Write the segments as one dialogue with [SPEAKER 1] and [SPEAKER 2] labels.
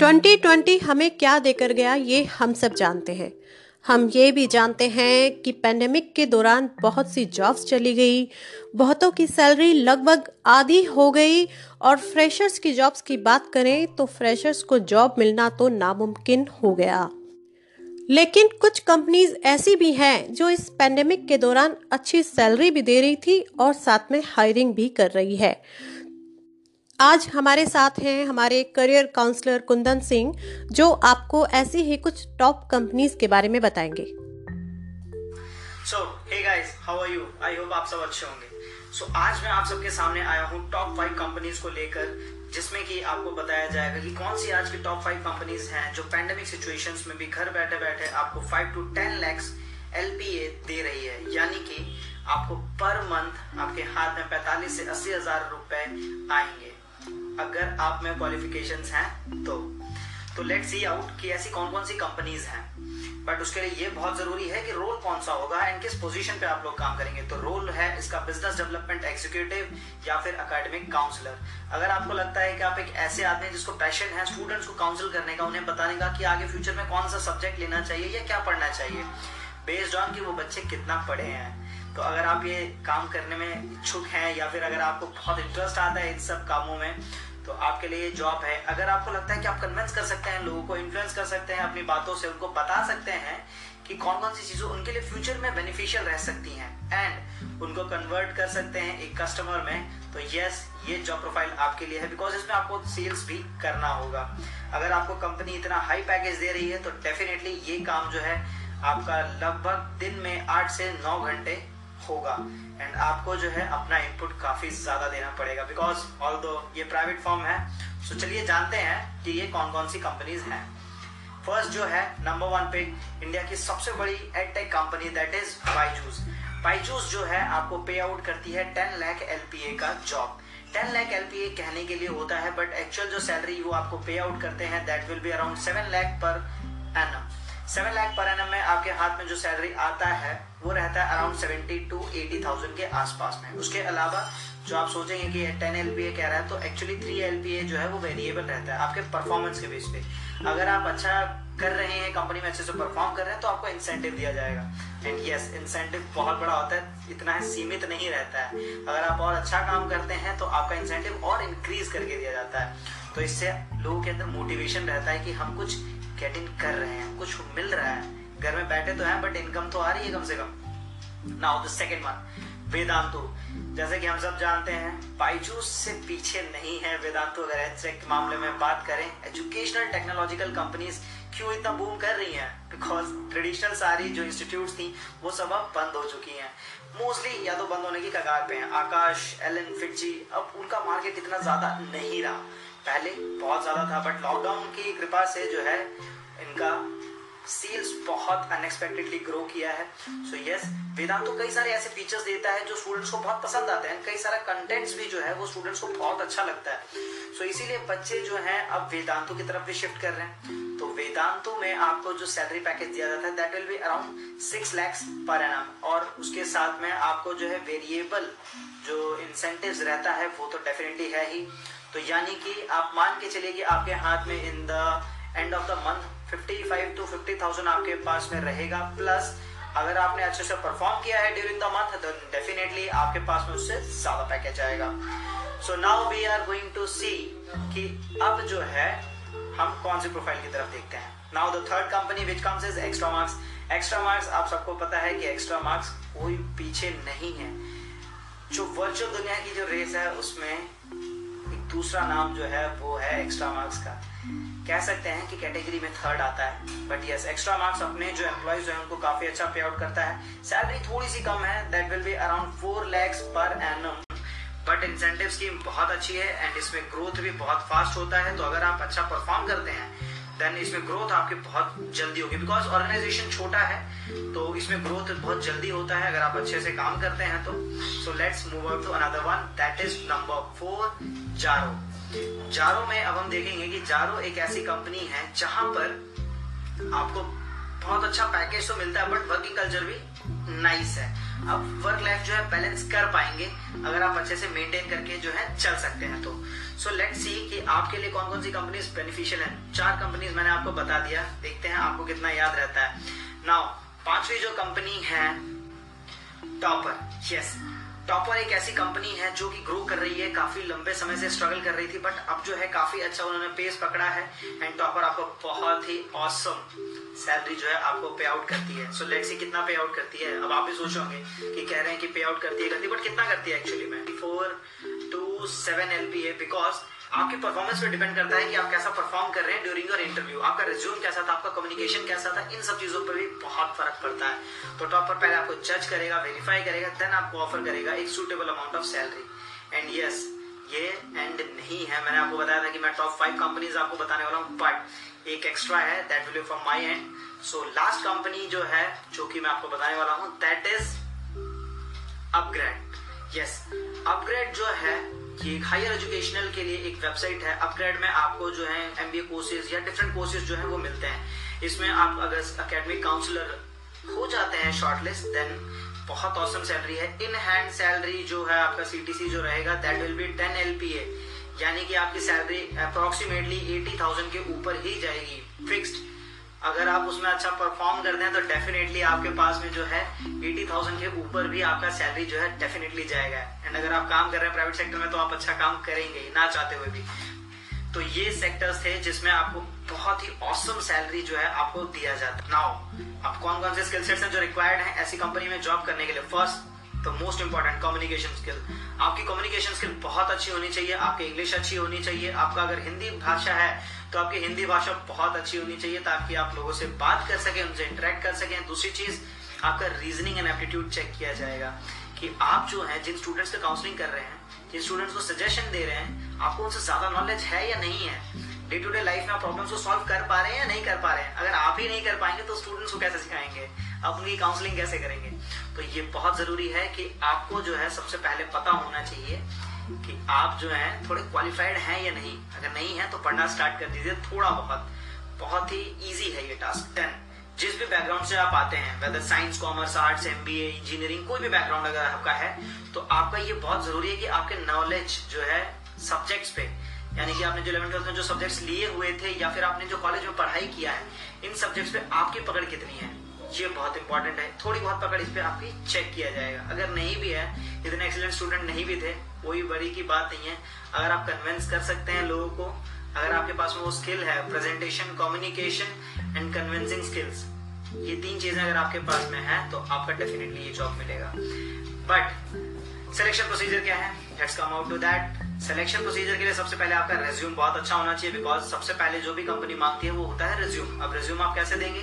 [SPEAKER 1] 2020 हमें क्या देकर गया, ये हम सब जानते हैं। हम ये भी जानते हैं कि पेंडेमिक के दौरान बहुत सी जॉब्स चली गई, बहुतों की सैलरी लगभग आधी हो गई और फ्रेशर्स की जॉब्स की बात करें तो फ्रेशर्स को जॉब मिलना तो नामुमकिन हो गया। लेकिन कुछ कंपनीज़ ऐसी भी हैं जो इस पेंडेमिक के दौरान अच्छी सैलरी भी दे रही थी और साथ में हायरिंग भी कर रही है। आज हमारे साथ हैं हमारे करियर काउंसलर कुंदन सिंह जो आपको ऐसी ही कुछ टॉप कंपनीज़ के बारे में बताएँगे।
[SPEAKER 2] So hey guys how are you I hope आप सब अच्छे होंगे। सो so, आज मैं आप सबके सामने आया हूँ टॉप फाइव कंपनीज़ को लेकर जिसमें कि आपको बताया जाएगा कि कौन सी आज की टॉप फाइव कंपनीज़ हैं जो पैंडेमिक सिचुएशंस में भी घर बैठे बैठे आपको five to ten lakhs L दे रही है। यानी कि आपको पर मंथ आपके हाथ में पैंतालीस से अस्सी हज़ार रुपए आएँगे। अगर आप में क्वालिफिकेशन हैं तो। तो लेट सी आउट कि ऐसी कौन कौन सी कंपनीज़ हैं। बट उसके लिए ये बहुत ज़रूरी है कि रोल कौन सा होगा एंड किस पोजीशन पे आप लोग काम करेंगे। तो रोल है इसका बिज़नेस डेवलपमेंट एग्जीक्यूटिव या फिर अकेडमिक काउंसलर अगर आपको लगता है कि आप एक ऐसे आदमी जिसको पैशन है स्टूडेंट्स को काउंसिल करने का, उन्हें बताने का कि आगे फ्यूचर में कौन सा सब्जेक्ट लेना चाहिए या क्या पढ़ना चाहिए बेस्ड ऑन कि वो बच्चे कितना पढ़े हैं। तो अगर आप ये काम करने में इच्छुक हैं या फिर अगर आपको बहुत इंटरेस्ट आता है इन सब कामों में तो आपके लिए जॉब है। अगर आपको लगता है कि आप कन्विंस कर सकते हैं, लोगों को इन्फ्लुएंस कर सकते हैं, अपनी बातों से उनको बता सकते हैं कि कौन कौन सी चीज़ें उनके लिए फ्यूचर में बेनिफिशियल रह सकती हैं। एंड उनको कन्वर्ट कर सकते हैं एक कस्टमर में। तो यस ये जॉब प्रोफ़ाइल आपके लिए है बिकॉज़ इसमें आपको सेल्स भी करना होगा। अगर आपको कंपनी इतना हाई पैकेज दे रही है तो डेफिनेटली ये काम जो है आपका लगभग दिन में आठ से नौ घंटे होगा। एंड आपको जो है अपना इनपुट काफ़ी ज़्यादा देना पड़ेगा बिकॉज़ ऑल दो ये प्राइवेट फॉर्म है सो चलिए जानते हैं कि ये कौन कौन सी कंपनीज़ हैं। फ़र्स्ट जो है नंबर वन पे इंडिया की सबसे बड़ी edtech company that is Byju's Byju's जो है आपको पे आउट करती है टेन लाख एलपीए का जॉब टेन लाख एलपीए कहने के लिए होता है बट एक्चुअल जो सैलरी वो आपको पे आउट करते हैं that will be around seven lakh per annum seven lakh per annum में आपके हाथ में जो सैलरी आता है, वो रहता है around seventy two eighty thousand के आसपास में। उसके अलावा जो आप सोचेंगे कि टेन एल कह रहा है तो एक्चुअली थ्री एल जो है वो वेरिएबल रहता है आपके परफॉर्मेंस के बेस पे। अगर आप अच्छा कर रहे हैं कंपनी में अच्छे से परफॉर्म कर रहे हैं तो आपको इंसेंटिव दिया जाएगा। एंड यस इंसेंटिव बहुत बड़ा होता है, इतना है, सीमित नहीं रहता है। अगर आप और अच्छा काम करते हैं तो आपका इंसेंटिव और इंक्रीज करके दिया जाता है। तो इससे लोगों के अंदर मोटिवेशन रहता है कि हम कुछ गेटिंग कर रहे हैं, कुछ मिल रहा है। घर में बैठे तो हैं बट इनकम तो आ रही है कम से कम। Now the second one Vedantu. जैसे कि हम सब जानते हैं बाईजूस से पीछे नहीं है वेदांतु। अगर एच मामले में बात करें एजुकेशनल टेक्नोलॉजिकल कंपनीज़ क्यों इतना बूम कर रही हैं? बिकॉज़ ट्रेडिशनल सारी जो इंस्टीट्यूट थी, वो सब अब बंद हो चुकी हैं। मोस्टली या तो बंद होने की कगार पे हैं। आकाश एलन फिटजी अब उनका मार्केट इतना ज़्यादा नहीं रहा। पहले बहुत ज़्यादा था बट लॉकडाउन की कृपा से जो है, इनका सेल्स बहुत अनएक्सपेक्टेडली ग्रो किया है। सो यस वेदांत तो कई सारे ऐसे फीचर्स देता है जो स्टूडेंट्स को बहुत पसंद आते हैं। कई सारा कंटेंट्स भी जो है, वो स्टूडेंट्स को बहुत अच्छा लगता है। सो so इसीलिए बच्चे जो हैं, अब वेदांतों की तरफ़ भी शिफ्ट कर रहे हैं। तो वेदांतों में आपको जो सैलरी पैकेज दिया जाता है that will be around six lakhs per annum और उसके साथ में आपको जो है वेरिएबल जो इंसेंटिव रहता है, वो तो डेफिनेटली है ही। तो यानी कि आप मान के चलिए कि आपके हाथ में in the end of the month 55 to 50,000 आपके पास में रहेगा। प्लस अगर आपने अच्छे से परफॉर्म किया है ड्यूरिंग द मंथ तो डेफिनेटली आपके पास में उससे ज़्यादा पैकेज आएगा। So now we are going to see कि अब जो है हम कौन सी प्रोफ़ाइल की तरफ़ देखते हैं। Now the third company which comes is Extramarks Extramarks आप सबको पता है कि एक्स्ट्रा मार्क्स कोई पीछे नहीं है। जो वर्चुअल दुनिया की जो रेस है उसमें दूसरा नाम जो है वो है एक्स्ट्रा मार्क्स का। कह सकते हैं कि कैटेगरी में थर्ड आता है बट यस एक्स्ट्रा मार्क्स अपने जो एम्प्लॉयज़ है, उनको काफ़ी अच्छा पे आउट करता है। सैलरी थोड़ी सी कम है that will be around four lakhs per annum but incentive scheme बहुत अच्छी है एंड इसमें ग्रोथ भी बहुत फास्ट होता है। तो अगर आप अच्छा परफॉर्म करते हैं देन इसमें ग्रोथ आपकी बहुत जल्दी होगी। बिकॉज़ ऑर्गेनाइजेशन छोटा है तो इसमें ग्रोथ बहुत जल्दी होता है अगर आप अच्छे से काम करते हैं तो। So let's move out to another one that is number four Jaro Jaro में अब हम देखेंगे कि जारो एक ऐसी कंपनी है जहाँ पर आपको बहुत अच्छा पैकेज तो मिलता है बट वर्किंग कल्चर भी नाइस है। आप वर्क लाइफ जो है बैलेंस कर पाएँगे, अगर आप अच्छे से मेंटेन करके जो है चल सकते हैं तो। सो लेट सी कि आपके लिए कौन कौन सी कंपनीज़ बेनिफिशियल है। चार कंपनीज़ मैंने आपको बता दिया। देखते हैं आपको कितना याद रहता है। नाउ पांचवी जो कंपनी है टॉपर यस टॉपर एक ऐसी कंपनी है जो कि ग्रो कर रही है, काफ़ी लंबे समय से स्ट्रगल कर रही थी बट अब जो है काफ़ी अच्छा उन्होंने पेस पकड़ा है एंड टॉपर आपको बहुत ही ऑसम सैलरी जो है आपको पे आउट करती है। सो लेट्स सी कितना पे आउट करती है। अब आप भी सोचोगे कि कह रहे हैं कि पे आउट करती है करती बट कितना करती है एक्चुअली में four to seven L P A because आपके परफॉर्मेंस पे डिपेंड करता है कि आप कैसा परफॉर्म कर रहे हैं ड्यूरिंग योर इंटरव्यू आपका रिज्यूम कैसा था? आपका कम्युनिकेशन कैसा था? इन सब चीज़ों पर भी बहुत फ़र्क पड़ता है। तो टॉप पर पहले आपको जज करेगा वेरीफाई करेगा देन आपको ऑफ़र करेगा एक suitable amount of salary and yes ये एंड नहीं है। मैंने आपको बताया था कि मैं टॉप फाइव कंपनीज़ आपको बताने वाला हूँ बट एक एक्स्ट्रा है that will from my and so last company जो है, जो कि मैं आपको बताने वाला हूँ that is upGrad yes upGrad जो है ये एक हायर एजुकेशनल के लिए एक वेबसाइट है। अपग्रेड में आपको जो है एमबीए कोर्सेज या डिफरेंट कोर्सेज जो है वो मिलते हैं। इसमें आप अगर अकेडमिक काउंसलर हो जाते हैं शॉर्टलिस्ट देन बहुत औसम सैलरी है। इन हैंड सैलरी जो है आपका सीटीसी जो रहेगा that will be ten LPA यानी कि आपकी सैलरी अप्रोक्सीमेटली एटी के ऊपर ही जाएगी। फिक्स्ड अगर आप उसमें अच्छा परफॉर्म करते हैं तो डेफिनेटली आपके पास में जो है एटी थाउज़ेंड के ऊपर भी आपका सैलरी जो है डेफिनेटली जाएगा। एंड अगर आप काम कर रहे हैं प्राइवेट सेक्टर में तो आप अच्छा काम करेंगे ना चाहते हुए भी। तो ये सेक्टर्स थे जिसमें आपको बहुत ही औसम सैलरी जो है आपको दिया जाता। है नाउ अब कौन कौन से स्किल सेट्स हैं जो रिक्वायर्ड हैं? ऐसी कंपनी में जॉब करने के लिए। First the most important communication skill आपकी कम्युनिकेशन स्किल बहुत अच्छी होनी चाहिए, आपकी इंग्लिश अच्छी होनी चाहिए, आपका अगर हिंदी भाषा है तो आपकी हिंदी भाषा बहुत अच्छी होनी चाहिए ताकि आप लोगों से बात कर सकें, उनसे इंटरेक्ट कर सकें। दूसरी चीज़, आपका रीजनिंग एंड एप्टीट्यूड चेक किया जाएगा कि आप जो है, जिन स्टूडेंट्स का काउंसलिंग कर रहे हैं, जिन स्टूडेंट्स को सजेशन दे रहे हैं, आपको उनसे ज़्यादा नॉलेज है या नहीं है? डे टू डे लाइफ में आप प्रॉब्लम्स को सॉल्व कर पा रहे हैं या नहीं कर पा रहे हैं? अगर आप ही नहीं कर पाएँगे तो स्टूडेंट्स को कैसे सिखाएँगे? आप उनकी काउंसलिंग कैसे करेंगे? तो ये बहुत ज़रूरी है कि आपको जो है सबसे पहले पता होना चाहिए कि आप जो है, थोड़े क्वालिफाइड हैं या नहीं। अगर नहीं है तो पढ़ना स्टार्ट कर दीजिए थोड़ा बहुत। बहुत ही इजी है ये टास्क टेन जिस भी बैकग्राउंड से आप आते हैं whether science commerce arts MBA engineering कोई भी बैकग्राउंड अगर आपका है तो आपका ये बहुत ज़रूरी है कि आपके नॉलेज जो है सब्जेक्ट्स पे, यानी कि आपने जो इलेवन ट्वेल्थ में जो सब्जेक्ट्स लिए हुए थे, या फिर आपने जो कॉलेज में पढ़ाई किया है, इन सब्जेक्ट्स पे आपकी पकड़ कितनी है? ये बहुत इंपॉर्टेंट है। थोड़ी बहुत पकड़ इस पर आपकी चेक किया जाएगा। अगर नहीं भी है, इतने एक्सीलेंट स्टूडेंट नहीं भी थे कोई बड़ी की बात नहीं है। अगर आप कन्विंस कर सकते हैं लोगों को, अगर आपके पास वो स्किल है presentation communication and convincing skills ये तीन चीज़ें अगर आपके पास में है तो आपका डेफिनेटली ये जॉब मिलेगा। बट सिलेक्शन प्रोसीजर क्या है? Let's come out to that selection procedure के लिए सबसे पहले आपका रेज्यूम बहुत अच्छा होना चाहिए बिकॉज़ सबसे पहले जो भी कंपनी मांगती है, वो होता है रेज्यूम अब रेज्यूम आप कैसे देंगे?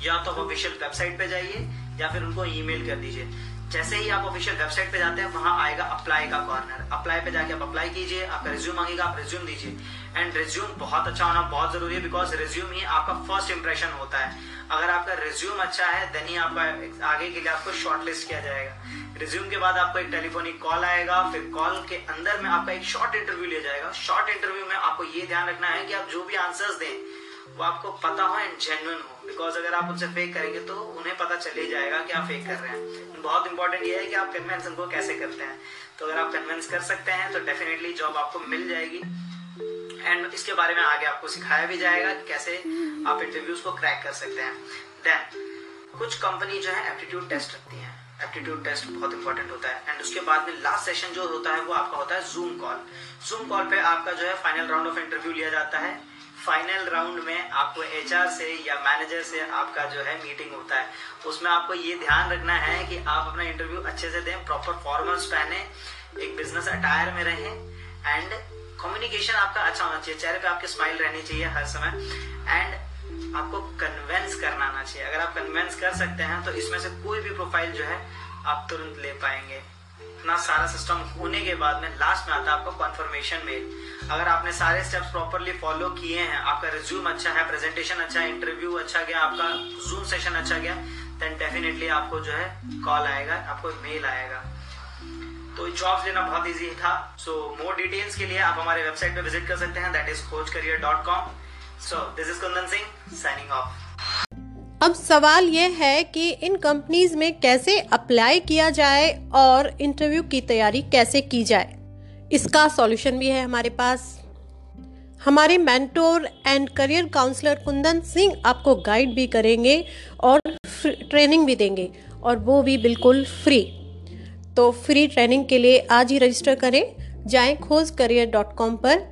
[SPEAKER 2] या तो आप ऑफिशियल वेबसाइट पे जाइए, या फिर उनको ईमेल कर दीजिए। जैसे ही आप ऑफिशियल वेबसाइट पे जाते हैं, वहाँ आएगा अप्लाई का कॉर्नर अप्लाई पे जाके आप अप्लाई कीजिए, आपका रिज्यूम मांगेगा, आप रिज्यूम दीजिए। एंड रिज्यूम बहुत अच्छा होना बहुत ज़रूरी है बिकॉज़ रिज्यूम ही आपका फ़र्स्ट इंप्रेशन होता है। अगर आपका रिज्यूम अच्छा है देन ही आपका आगे के लिए आपको शॉर्टलिस्ट किया जाएगा। रिज्यूम के बाद आपको एक टेलीफोनिक कॉल आएगा, फिर कॉल के अंदर में आपका एक शॉर्ट इंटरव्यू लिया जाएगा। शॉर्ट इंटरव्यू में आपको ये ध्यान रखना है कि आप जो भी आंसर्स दें वो आपको पता हो एंड जेन्युइन हो। बिकॉज़ अगर आप उनसे फेक करेंगे तो उन्हें पता चल ही जाएगा कि आप फेक कर रहे हैं। बहुत इंपॉर्टेंट ये है कि आप कन्वेंस उनको कैसे करते हैं। तो अगर आप कन्वेंस कर सकते हैं तो डेफिनेटली जॉब आपको मिल जाएगी। एंड इसके बारे में आगे आपको सिखाया भी जाएगा कि कैसे आप इंटरव्यूज़ को क्रैक कर सकते हैं। देन कुछ कंपनी जो है एप्टीट्यूड टेस्ट रखती है। एप्टीट्यूड टेस्ट बहुत इंपॉर्टेंट होता है। एंड उसके बाद में लास्ट सेशन जो होता है, वो आपका होता है जूम कॉल जूम कॉल पे आपका जो है फाइनल राउंड ऑफ़ इंटरव्यू लिया जाता है। फाइनल राउंड में आपको एचआर से या मैनेजर से आपका जो है मीटिंग होता है। उसमें आपको ये ध्यान रखना है कि आप अपना इंटरव्यू अच्छे से दें प्रॉपर फॉर्मल्स पहने, एक बिज़नेस अटायर में रहें एंड कम्युनिकेशन आपका अच्छा होना चाहिए। चेहरे पे आपकी स्माइल रहनी चाहिए हर समय एंड आपको कन्वेंस करना आना चाहिए। अगर आप कन्वेंस कर सकते हैं तो इसमें से कोई भी प्रोफ़ाइल जो है आप तुरंत ले पाएँगे। इतना सारा सिस्टम होने के बाद में लास्ट में आता है आपको कन्फर्मेशन मेल अगर आपने सारे स्टेप्स प्रॉपरली फॉलो किए हैं, आपका रिज्यूम अच्छा है प्रेजेंटेशन अच्छा है इंटरव्यू अच्छा गया, आपका जूम सेशन अच्छा गया देन डेफिनेटली आपको जो है कॉल आएगा, आपको मेल आएगा। तो जॉब्स लेना बहुत इजी था। सो मोर डिटेल्स के लिए आप हमारे वेबसाइट पे विज़िट कर सकते हैं that is Khoj career dot com so this is Kundan Singh signing off
[SPEAKER 1] अब सवाल यह है कि इन कंपनीज़ में कैसे अप्लाई किया जाए और इंटरव्यू की तैयारी कैसे की जाए? इसका सॉल्यूशन भी है हमारे पास। हमारे mentor and career counsellor Kundan Singh आपको गाइड भी करेंगे और ट्रेनिंग भी देंगे, और वो भी बिल्कुल फ्री। तो फ्री ट्रेनिंग के लिए आज ही रजिस्टर करें, जाएँ खोज करियर डॉट कॉम पर।